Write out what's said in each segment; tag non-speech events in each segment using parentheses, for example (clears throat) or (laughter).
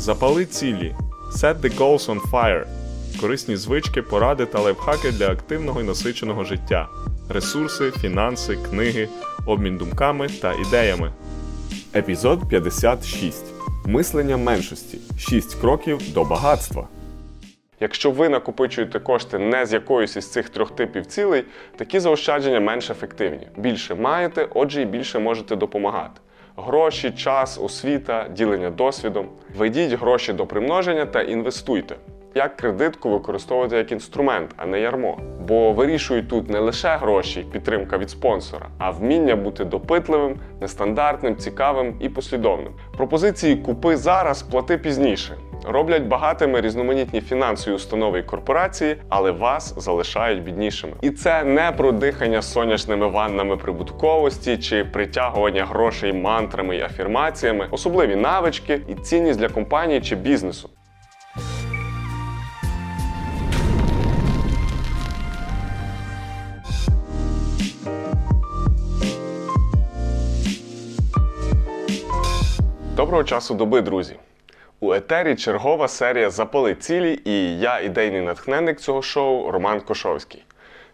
Запали цілі. Set the goals on fire. Корисні звички, поради та лайфхаки для активного і насиченого життя. Ресурси, фінанси, книги, обмін думками та ідеями. Епізод 56. Мислення меншості. 6 кроків до багатства. Якщо ви накопичуєте кошти не з якоюсь із цих трьох типів цілей, такі заощадження менш ефективні. Більше маєте, отже, і більше можете допомагати. Гроші, час, освіта, ділення досвідом. Ведіть гроші до примноження та інвестуйте. Як кредитку використовувати як інструмент, а не ярмо. Бо вирішують тут не лише гроші, підтримка від спонсора, а вміння бути допитливим, нестандартним, цікавим і послідовним. Пропозиції купи зараз, плати пізніше. Роблять багатими різноманітні фінансові установи і корпорації, але вас залишають біднішими. І це не про дихання сонячними ваннами прибутковості чи притягування грошей мантрами і афірмаціями, особливі навички і цінність для компанії чи бізнесу. Доброго часу доби, друзі! У етері чергова серія Запали цілі і я, ідейний натхненник цього шоу Роман Кошовський.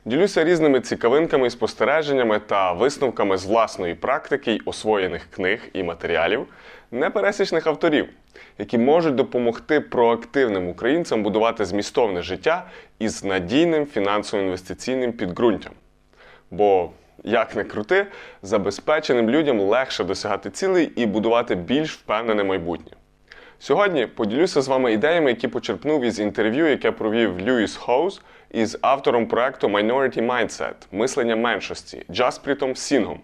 Ділюся різними цікавинками, спостереженнями та висновками з власної практики й освоєних книг і матеріалів непересічних авторів, які можуть допомогти проактивним українцям будувати змістовне життя із надійним фінансово-інвестиційним підґрунтям. Бо як не крути, забезпеченим людям легше досягати цілей і будувати більш впевнене майбутнє. Сьогодні поділюся з вами ідеями, які почерпнув із інтерв'ю, яке провів Льюіс Хоуз із автором проекту Minority Mindset мислення меншості Джаспрітом Сінгом.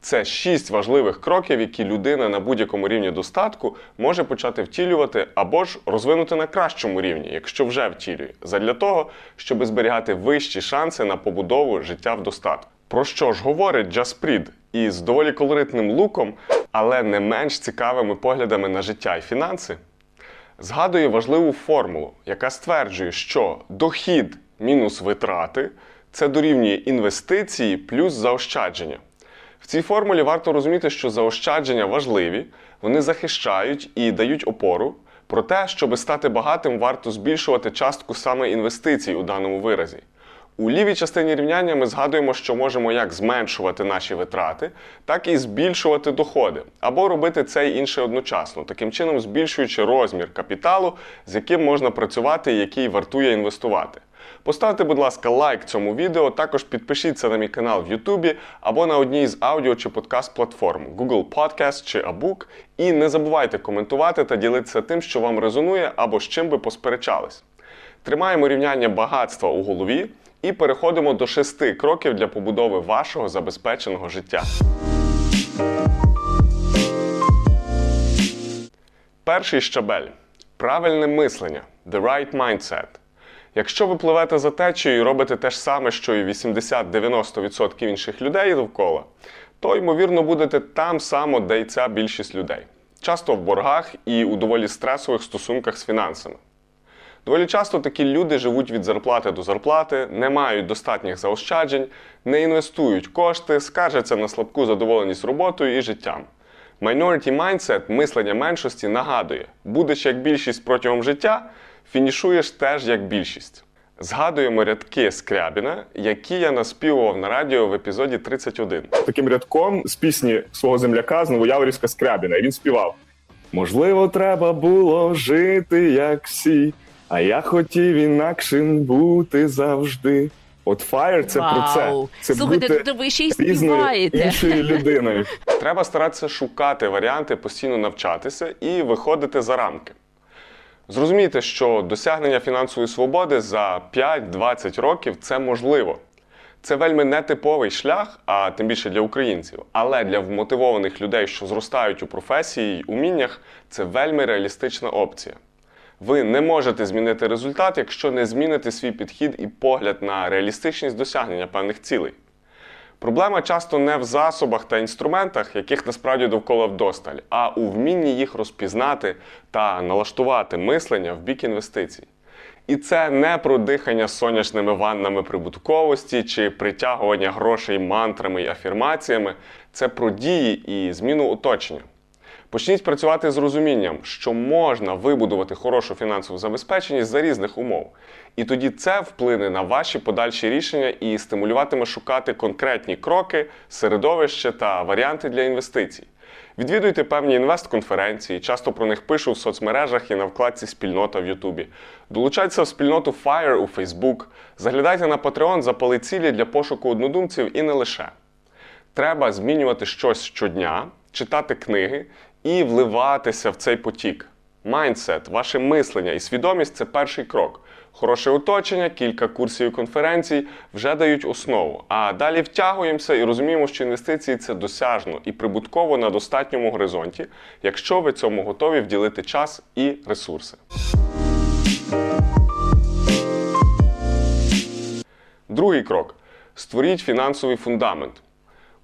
Це шість важливих кроків, які людина на будь-якому рівні достатку може почати втілювати або ж розвинути на кращому рівні, якщо вже втілює, задля того, щоб зберігати вищі шанси на побудову життя в достатку. Про що ж говорить Джаспрід із доволі колоритним луком, але не менш цікавими поглядами на життя і фінанси? Згадує важливу формулу, яка стверджує, що дохід мінус витрати це дорівнює інвестиції плюс заощадження. В цій формулі варто розуміти, що заощадження важливі, вони захищають і дають опору. Проте, щоб стати багатим, варто збільшувати частку саме інвестицій у даному виразі. У лівій частині рівняння ми згадуємо, що можемо як зменшувати наші витрати, так і збільшувати доходи, або робити це інше одночасно, таким чином збільшуючи розмір капіталу, з яким можна працювати і який вартує інвестувати. Поставте, будь ласка, лайк цьому відео, також підпишіться на мій канал в Ютубі або на одній з аудіо чи подкаст платформ Google Podcast чи Abook. І не забувайте коментувати та ділитися тим, що вам резонує або з чим би посперечались. Тримаємо рівняння багатства у голові і переходимо до шести кроків для побудови вашого забезпеченого життя. Перший щабель правильне мислення. The right mindset. Якщо ви пливете за течією і робите те ж саме, що і 80-90% інших людей довкола, то, ймовірно, будете там само, де й ця більшість людей. Часто в боргах і у доволі стресових стосунках з фінансами. Доволі часто такі люди живуть від зарплати до зарплати, не мають достатніх заощаджень, не інвестують кошти, скаржаться на слабку задоволеність роботою і життям. Minority Mindset, мислення меншості, нагадує, будеш як більшість протягом життя, фінішуєш теж як більшість. Згадуємо рядки Скрябіна, які я наспівував на радіо в епізоді 31. Таким рядком з пісні свого земляка з Новояворівська Скрябіна. І він співав: Можливо, треба було жити, як всі, а я хотів інакшим бути завжди. От Fire – це Вау. про це. Це Слухайте, бути то ви ще й різною співаєте. іншою людиною. (laughs) Треба старатися шукати варіанти, постійно навчатися і виходити за рамки. Зрозумійте, що досягнення фінансової свободи за 5-20 років це можливо. Це вельми нетиповий шлях, а тим більше для українців. Але для вмотивованих людей, що зростають у професії й уміннях, це вельми реалістична опція. Ви не можете змінити результат, якщо не зміните свій підхід і погляд на реалістичність досягнення певних цілей. Проблема часто не в засобах та інструментах, яких насправді довкола вдосталь, а у вмінні їх розпізнати та налаштувати мислення в бік інвестицій. І це не про дихання сонячними ваннами прибутковості чи притягування грошей мантрами і афірмаціями, це про дії і зміну оточення. Почніть працювати з розумінням, що можна вибудувати хорошу фінансову забезпеченість за різних умов. І тоді це вплине на ваші подальші рішення і стимулюватиме шукати конкретні кроки, середовище та варіанти для інвестицій. Відвідуйте певні інвест-конференції, часто про них пишу в соцмережах і на вкладці Спільнота в Ютубі. Долучайтеся в спільноту FIRE у Facebook, заглядайте на Patreon запали цілі для пошуку однодумців і не лише. Треба змінювати щось щодня, читати книги і вливатися в цей потік. Майндсет, ваше мислення і свідомість це перший крок. Хороше оточення, кілька курсів і конференцій вже дають основу. А далі втягуємося і розуміємо, що інвестиції це досяжно і прибутково на достатньому горизонті, якщо ви цьому готові вділити час і ресурси. Другий крок створіть фінансовий фундамент.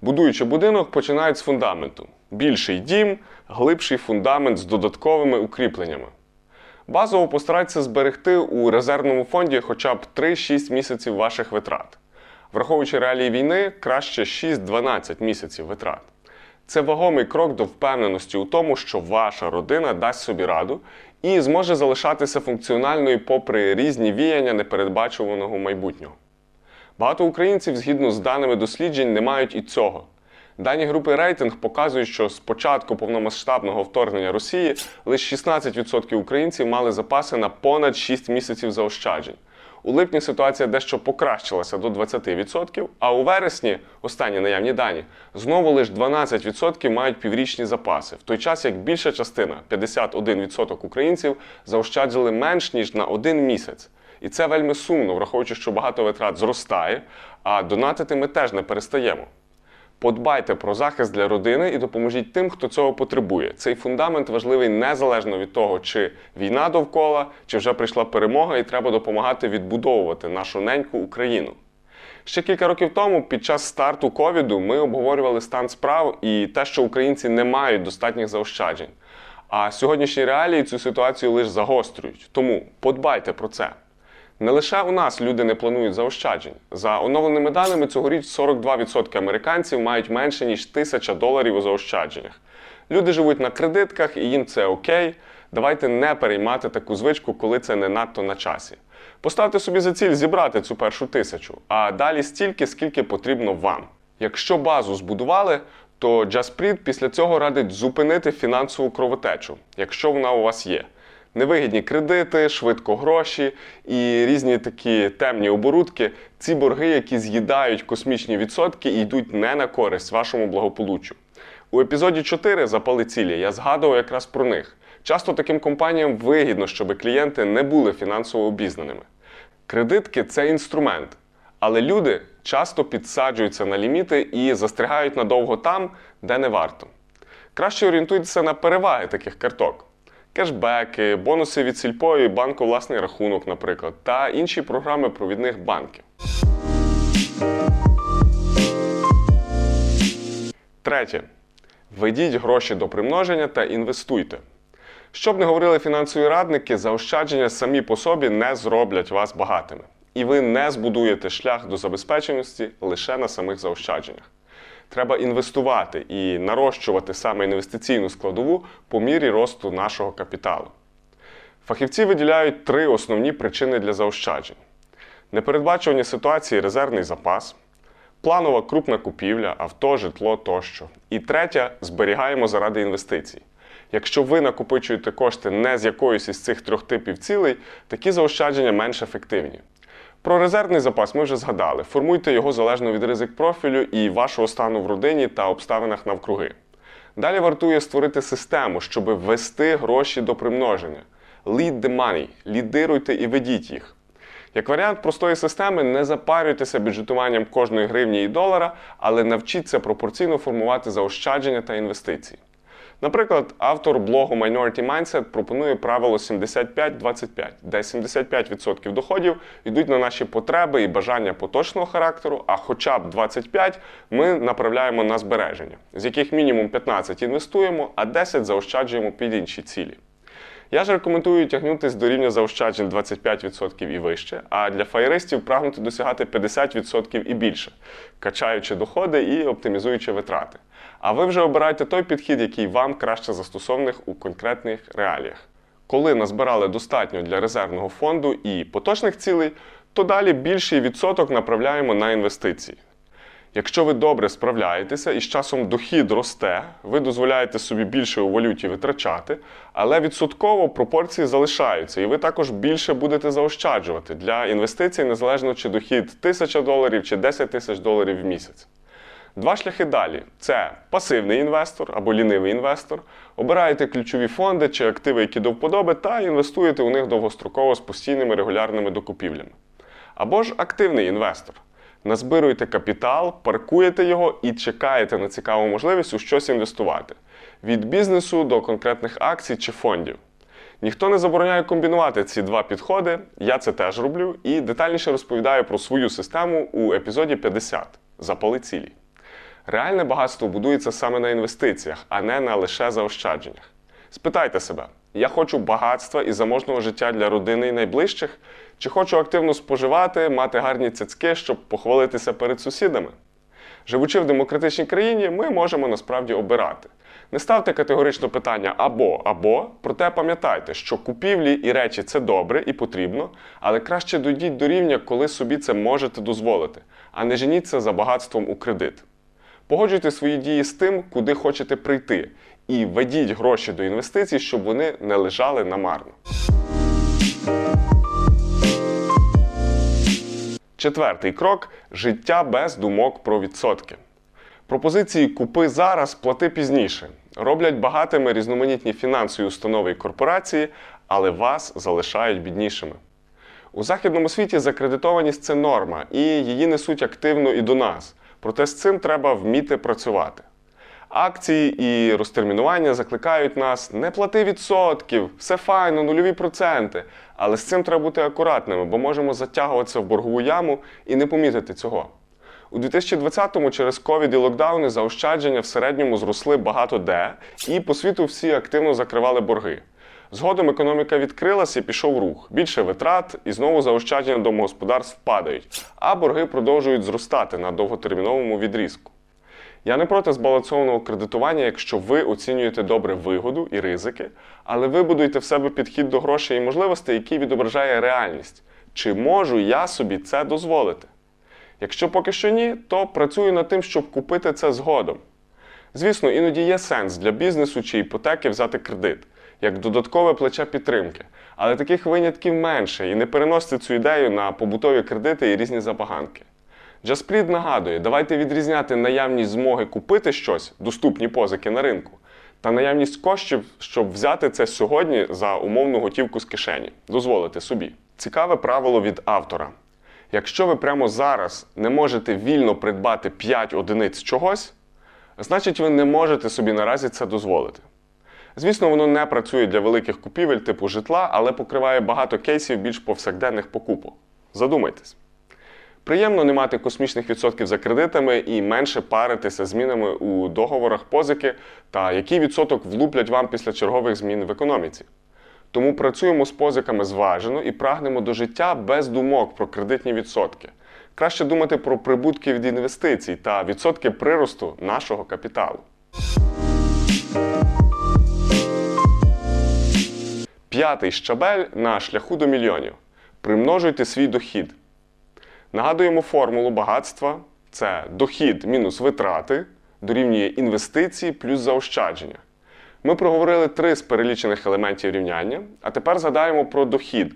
Будуючи будинок, починають з фундаменту. Більший дім, глибший фундамент з додатковими укріпленнями. Базово постарайтеся зберегти у резервному фонді хоча б 3-6 місяців ваших витрат. Враховуючи реалії війни, краще 6-12 місяців витрат. Це вагомий крок до впевненості у тому, що ваша родина дасть собі раду і зможе залишатися функціональною попри різні віяння непередбачуваного майбутнього. Багато українців, згідно з даними досліджень, не мають і цього. Дані групи рейтинг показують, що з початку повномасштабного вторгнення Росії лише 16% українців мали запаси на понад 6 місяців заощаджень. У липні ситуація дещо покращилася до 20%, а у вересні, останні наявні дані, знову лише 12% мають піврічні запаси, в той час як більша частина 51% українців заощаджили менш ніж на один місяць. І це вельми сумно, враховуючи, що багато витрат зростає, а донатити ми теж не перестаємо. Подбайте про захист для родини і допоможіть тим, хто цього потребує. Цей фундамент важливий незалежно від того, чи війна довкола, чи вже прийшла перемога, і треба допомагати відбудовувати нашу неньку Україну. Ще кілька років тому, під час старту ковіду, ми обговорювали стан справ і те, що українці не мають достатніх заощаджень. А сьогоднішні реалії цю ситуацію лише загострюють. Тому подбайте про це. Не лише у нас люди не планують заощаджень. За оновленими даними, цьогоріч 42% американців мають менше ніж 1000 доларів у заощадженнях. Люди живуть на кредитках і їм це окей. Давайте не переймати таку звичку, коли це не надто на часі. Поставте собі за ціль зібрати цю першу тисячу, а далі стільки, скільки потрібно вам. Якщо базу збудували, то Джаспріт після цього радить зупинити фінансову кровотечу, якщо вона у вас є невигідні кредити, швидко гроші і різні такі темні оборудки. Ці борги, які з'їдають космічні відсотки йдуть не на користь вашому благополуччю. У епізоді 4 запали цілі я згадував якраз про них. Часто таким компаніям вигідно, щоб клієнти не були фінансово обізнаними. Кредитки це інструмент, але люди часто підсаджуються на ліміти і застрягають надовго там, де не варто. Краще орієнтуйтеся на переваги таких карток кешбеки, бонуси від сільпо і банку власний рахунок, наприклад, та інші програми провідних банків. Третє. Ведіть гроші до примноження та інвестуйте. Щоб не говорили фінансові радники, заощадження самі по собі не зроблять вас багатими. І ви не збудуєте шлях до забезпеченості лише на самих заощадженнях треба інвестувати і нарощувати саме інвестиційну складову по мірі росту нашого капіталу. Фахівці виділяють три основні причини для заощаджень: непередбачувані ситуації резервний запас, планова крупна купівля, авто, житло тощо. І третя зберігаємо заради інвестицій. Якщо ви накопичуєте кошти не з якоюсь із цих трьох типів цілей, такі заощадження менш ефективні. Про резервний запас ми вже згадали. Формуйте його залежно від ризик профілю і вашого стану в родині та обставинах навкруги. Далі вартує створити систему, щоб ввести гроші до примноження. Lead the money, лідируйте і ведіть їх. Як варіант простої системи, не запарюйтеся бюджетуванням кожної гривні і долара, але навчіться пропорційно формувати заощадження та інвестиції. Наприклад, автор блогу Minority Mindset пропонує правило 75-25, де 75% доходів йдуть на наші потреби і бажання поточного характеру, а хоча б 25% ми направляємо на збереження, з яких мінімум 15 інвестуємо, а 10 заощаджуємо під інші цілі. Я ж рекомендую тягнутися до рівня заощаджень 25% і вище, а для фаєристів прагнути досягати 50% і більше, качаючи доходи і оптимізуючи витрати. А ви вже обирайте той підхід, який вам краще застосований у конкретних реаліях. Коли назбирали достатньо для резервного фонду і поточних цілей, то далі більший відсоток направляємо на інвестиції. Якщо ви добре справляєтеся і з часом дохід росте, ви дозволяєте собі більше у валюті витрачати, але відсотково пропорції залишаються, і ви також більше будете заощаджувати для інвестицій, незалежно чи дохід 1000 доларів чи 10 тисяч доларів в місяць. Два шляхи далі: це пасивний інвестор або лінивий інвестор. Обираєте ключові фонди чи активи, які до вподоби, та інвестуєте у них довгостроково з постійними регулярними докупівлями. Або ж активний інвестор. Назбируєте капітал, паркуєте його і чекаєте на цікаву можливість у щось інвестувати від бізнесу до конкретних акцій чи фондів. Ніхто не забороняє комбінувати ці два підходи, я це теж роблю і детальніше розповідаю про свою систему у епізоді 50 Запали цілі. Реальне багатство будується саме на інвестиціях, а не на лише заощадженнях. Спитайте себе: я хочу багатства і заможного життя для родини і найближчих, чи хочу активно споживати, мати гарні цяцьки, щоб похвалитися перед сусідами? Живучи в демократичній країні, ми можемо насправді обирати. Не ставте категорично питання або або, проте пам'ятайте, що купівлі і речі це добре і потрібно, але краще дойдіть до рівня, коли собі це можете дозволити, а не женіться за багатством у кредит. Погоджуйте свої дії з тим, куди хочете прийти, і ведіть гроші до інвестицій, щоб вони не лежали намарно. Четвертий крок життя без думок про відсотки. Пропозиції купи зараз, плати пізніше. Роблять багатими різноманітні фінансові установи і корпорації, але вас залишають біднішими. У західному світі закредитованість це норма, і її несуть активно і до нас. Проте з цим треба вміти працювати. Акції і розтермінування закликають нас не плати відсотків, все файно, нульові проценти. Але з цим треба бути акуратними, бо можемо затягуватися в боргову яму і не помітити цього. У 2020-му через ковід і локдауни заощадження в середньому зросли багато де, і по світу всі активно закривали борги. Згодом економіка відкрилася і пішов рух. Більше витрат і знову заощадження домогосподарств падають, а борги продовжують зростати на довготерміновому відрізку. Я не проти збалансованого кредитування, якщо ви оцінюєте добре вигоду і ризики, але вибудуйте в себе підхід до грошей і можливостей, який відображає реальність. Чи можу я собі це дозволити? Якщо поки що ні, то працюю над тим, щоб купити це згодом. Звісно, іноді є сенс для бізнесу чи іпотеки взяти кредит, як додаткове плече підтримки, але таких винятків менше і не переносьте цю ідею на побутові кредити і різні забаганки. Jaspreet нагадує, давайте відрізняти наявність змоги купити щось, доступні позики на ринку, та наявність коштів, щоб взяти це сьогодні за умовну готівку з кишені, дозволити собі. Цікаве правило від автора. Якщо ви прямо зараз не можете вільно придбати 5 одиниць чогось, значить ви не можете собі наразі це дозволити. Звісно, воно не працює для великих купівель типу житла, але покриває багато кейсів більш повсякденних покупок. Задумайтесь. Приємно не мати космічних відсотків за кредитами і менше паритися змінами у договорах позики та який відсоток влуплять вам після чергових змін в економіці. Тому працюємо з позиками зважено і прагнемо до життя без думок про кредитні відсотки. Краще думати про прибутки від інвестицій та відсотки приросту нашого капіталу. П'ятий щабель на шляху до мільйонів. Примножуйте свій дохід. Нагадуємо формулу багатства: це дохід мінус витрати дорівнює інвестиції плюс заощадження. Ми проговорили три з перелічених елементів рівняння, а тепер згадаємо про дохід.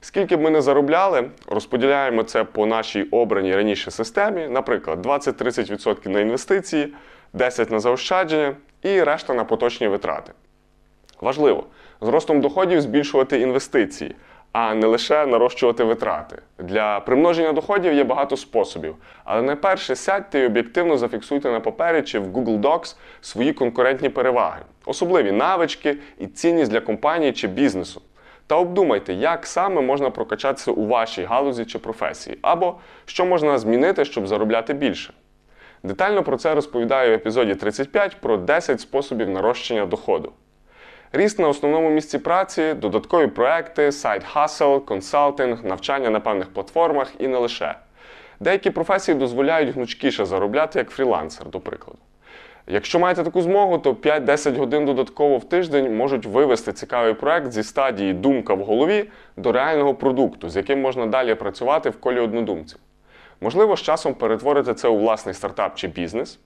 Скільки б ми не заробляли, розподіляємо це по нашій обраній раніше системі, наприклад, 20-30% на інвестиції, 10% на заощадження і решта на поточні витрати. Важливо, з ростом доходів збільшувати інвестиції, а не лише нарощувати витрати. Для примноження доходів є багато способів, але найперше сядьте і об'єктивно зафіксуйте на папері чи в Google Docs свої конкурентні переваги, особливі навички і цінність для компанії чи бізнесу. Та обдумайте, як саме можна прокачатися у вашій галузі чи професії, або що можна змінити, щоб заробляти більше. Детально про це розповідаю в епізоді 35 про 10 способів нарощення доходу. Ріст на основному місці праці, додаткові проекти, side hustle, консалтинг, навчання на певних платформах і не лише. Деякі професії дозволяють гнучкіше заробляти як фрілансер, до прикладу. Якщо маєте таку змогу, то 5-10 годин додатково в тиждень можуть вивести цікавий проект зі стадії думка в голові до реального продукту, з яким можна далі працювати в колі однодумців. Можливо, з часом перетворити це у власний стартап чи бізнес.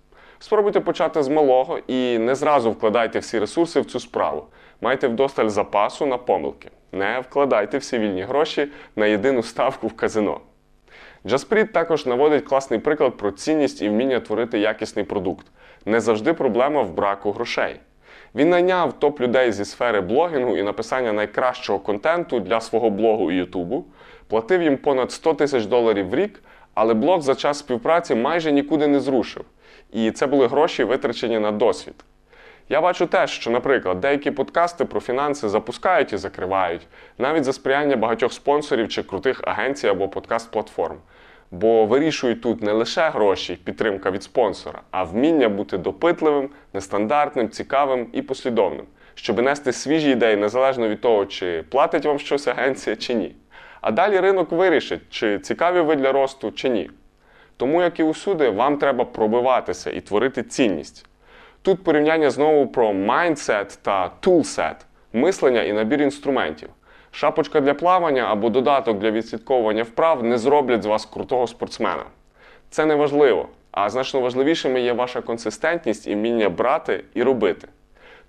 Спробуйте почати з малого і не зразу вкладайте всі ресурси в цю справу. Майте вдосталь запасу на помилки. Не вкладайте всі вільні гроші на єдину ставку в казино. Джаспріт також наводить класний приклад про цінність і вміння творити якісний продукт. Не завжди проблема в браку грошей. Він найняв топ людей зі сфери блогінгу і написання найкращого контенту для свого блогу і Ютубу, платив їм понад 100 тисяч доларів в рік, але блог за час співпраці майже нікуди не зрушив. І це були гроші, витрачені на досвід. Я бачу теж, що, наприклад, деякі подкасти про фінанси запускають і закривають, навіть за сприяння багатьох спонсорів чи крутих агенцій або подкаст-платформ. Бо вирішують тут не лише гроші, підтримка від спонсора, а вміння бути допитливим, нестандартним, цікавим і послідовним, щоб нести свіжі ідеї незалежно від того, чи платить вам щось агенція чи ні. А далі ринок вирішить, чи цікаві ви для росту, чи ні. Тому, як і усюди, вам треба пробиватися і творити цінність. Тут порівняння знову про mindset та toolset – мислення і набір інструментів. Шапочка для плавання або додаток для відслідковування вправ не зроблять з вас крутого спортсмена. Це не важливо, а значно важливішими є ваша консистентність і вміння брати і робити.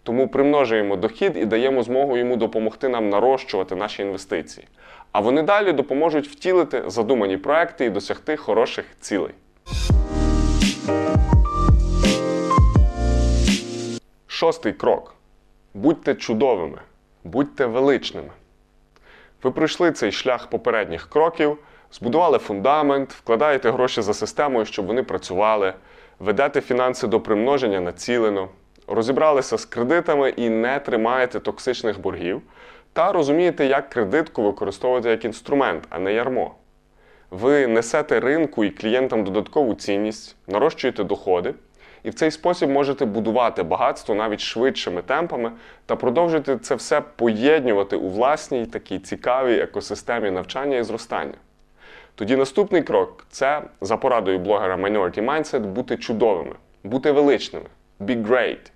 Тому примножуємо дохід і даємо змогу йому допомогти нам нарощувати наші інвестиції. А вони далі допоможуть втілити задумані проекти і досягти хороших цілей. Шостий крок. Будьте чудовими, будьте величними. Ви пройшли цей шлях попередніх кроків, збудували фундамент, вкладаєте гроші за системою, щоб вони працювали, ведете фінанси до примноження націлено, розібралися з кредитами і не тримаєте токсичних боргів, та розумієте, як кредитку використовувати як інструмент, а не ярмо. Ви несете ринку і клієнтам додаткову цінність, нарощуєте доходи, і в цей спосіб можете будувати багатство навіть швидшими темпами та продовжуєте це все поєднувати у власній такій цікавій екосистемі навчання і зростання. Тоді наступний крок це за порадою блогера Minority Mindset бути чудовими, бути величними, be great.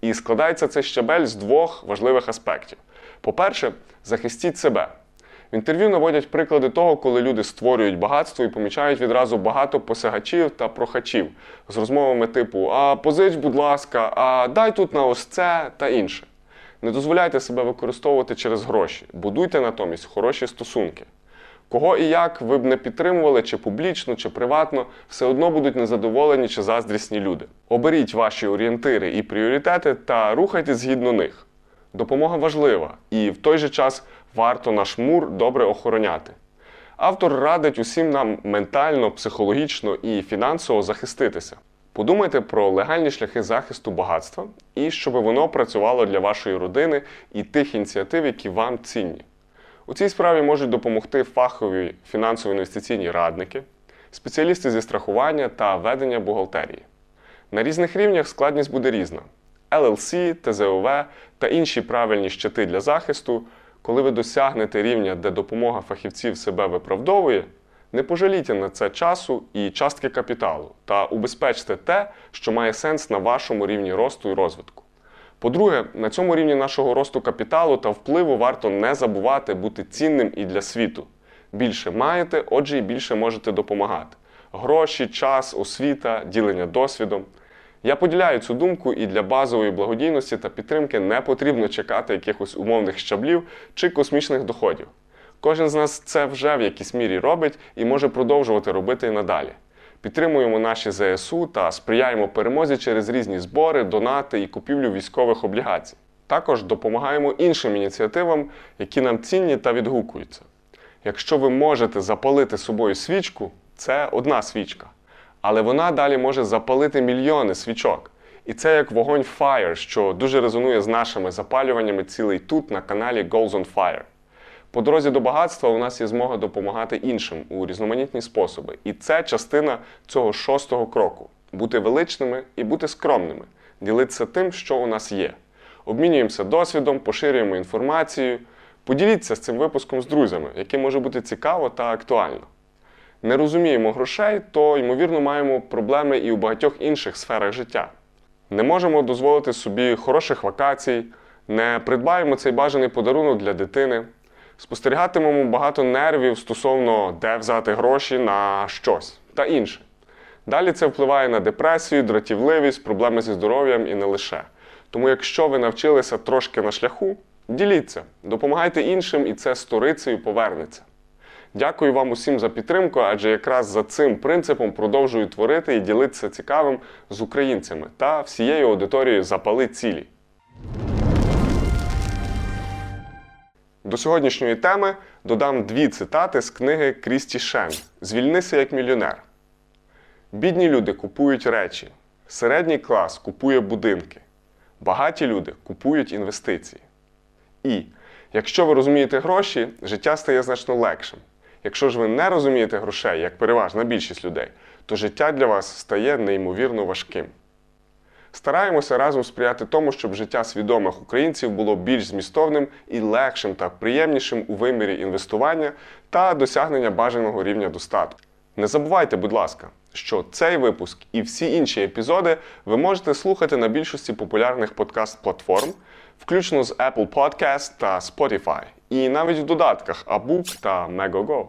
І складається цей щабель з двох важливих аспектів. По-перше, захистіть себе. В інтерв'ю наводять приклади того, коли люди створюють багатство і помічають відразу багато посягачів та прохачів з розмовами типу А позич, будь ласка, а дай тут на ось це та інше. Не дозволяйте себе використовувати через гроші, будуйте натомість хороші стосунки. Кого і як ви б не підтримували, чи публічно, чи приватно, все одно будуть незадоволені чи заздрісні люди. Оберіть ваші орієнтири і пріоритети та рухайте згідно них. Допомога важлива, і в той же час варто наш мур добре охороняти. Автор радить усім нам ментально, психологічно і фінансово захиститися. Подумайте про легальні шляхи захисту багатства і щоб воно працювало для вашої родини і тих ініціатив, які вам цінні. У цій справі можуть допомогти фахові фінансово-інвестиційні радники, спеціалісти зі страхування та ведення бухгалтерії. На різних рівнях складність буде різна. LLC, ТЗОВ та інші правильні щити для захисту, коли ви досягнете рівня, де допомога фахівців себе виправдовує, не пожалійте на це часу і частки капіталу та убезпечте те, що має сенс на вашому рівні росту і розвитку. По-друге, на цьому рівні нашого росту капіталу та впливу варто не забувати бути цінним і для світу. Більше маєте, отже, і більше можете допомагати. Гроші, час, освіта, ділення досвідом. Я поділяю цю думку, і для базової благодійності та підтримки не потрібно чекати якихось умовних щаблів чи космічних доходів. Кожен з нас це вже в якійсь мірі робить і може продовжувати робити і надалі. Підтримуємо наші ЗСУ та сприяємо перемозі через різні збори, донати і купівлю військових облігацій. Також допомагаємо іншим ініціативам, які нам цінні та відгукуються. Якщо ви можете запалити собою свічку, це одна свічка. Але вона далі може запалити мільйони свічок. І це як вогонь Fire, що дуже резонує з нашими запалюваннями цілий тут на каналі Goals on Fire. По дорозі до багатства у нас є змога допомагати іншим у різноманітні способи. І це частина цього шостого кроку бути величними і бути скромними, ділитися тим, що у нас є. Обмінюємося досвідом, поширюємо інформацію. Поділіться з цим випуском з друзями, яким може бути цікаво та актуально. Не розуміємо грошей, то, ймовірно, маємо проблеми і у багатьох інших сферах життя. Не можемо дозволити собі хороших вакацій, не придбаємо цей бажаний подарунок для дитини, спостерігатимемо багато нервів стосовно де взяти гроші на щось та інше. Далі це впливає на депресію, дратівливість, проблеми зі здоров'ям і не лише. Тому, якщо ви навчилися трошки на шляху, діліться, допомагайте іншим, і це сторицею повернеться. Дякую вам усім за підтримку, адже якраз за цим принципом продовжую творити і ділитися цікавим з українцями та всією аудиторією запали цілі. До сьогоднішньої теми додам дві цитати з книги Крісті Шен Звільнися як мільйонер. Бідні люди купують речі, середній клас купує будинки, багаті люди купують інвестиції. І якщо ви розумієте гроші, життя стає значно легшим. Якщо ж ви не розумієте грошей, як переважна більшість людей, то життя для вас стає неймовірно важким. Стараємося разом сприяти тому, щоб життя свідомих українців було більш змістовним і легшим та приємнішим у вимірі інвестування та досягнення бажаного рівня достатку. Не забувайте, будь ласка, що цей випуск і всі інші епізоди ви можете слухати на більшості популярних подкаст-платформ, включно з Apple Podcast та Spotify, і навіть в додатках Abook та Megogo.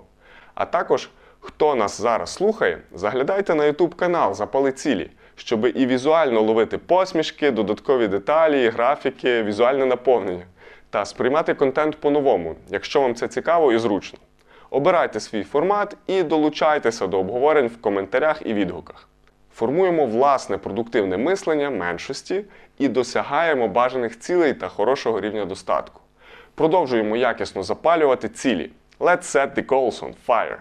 А також, хто нас зараз слухає, заглядайте на YouTube канал Запали цілі, щоб і візуально ловити посмішки, додаткові деталі, графіки, візуальне наповнення та сприймати контент по-новому, якщо вам це цікаво і зручно. Обирайте свій формат і долучайтеся до обговорень в коментарях і відгуках. Формуємо власне продуктивне мислення меншості і досягаємо бажаних цілей та хорошого рівня достатку. Продовжуємо якісно запалювати цілі. Let's set the goals on fire.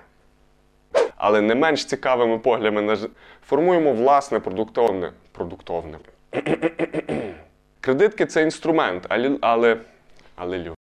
Але не менш цікавими поглядами на ж- формуємо власне продуктовне. продуктовне. (clears throat) Кредитки це інструмент, але, але, але.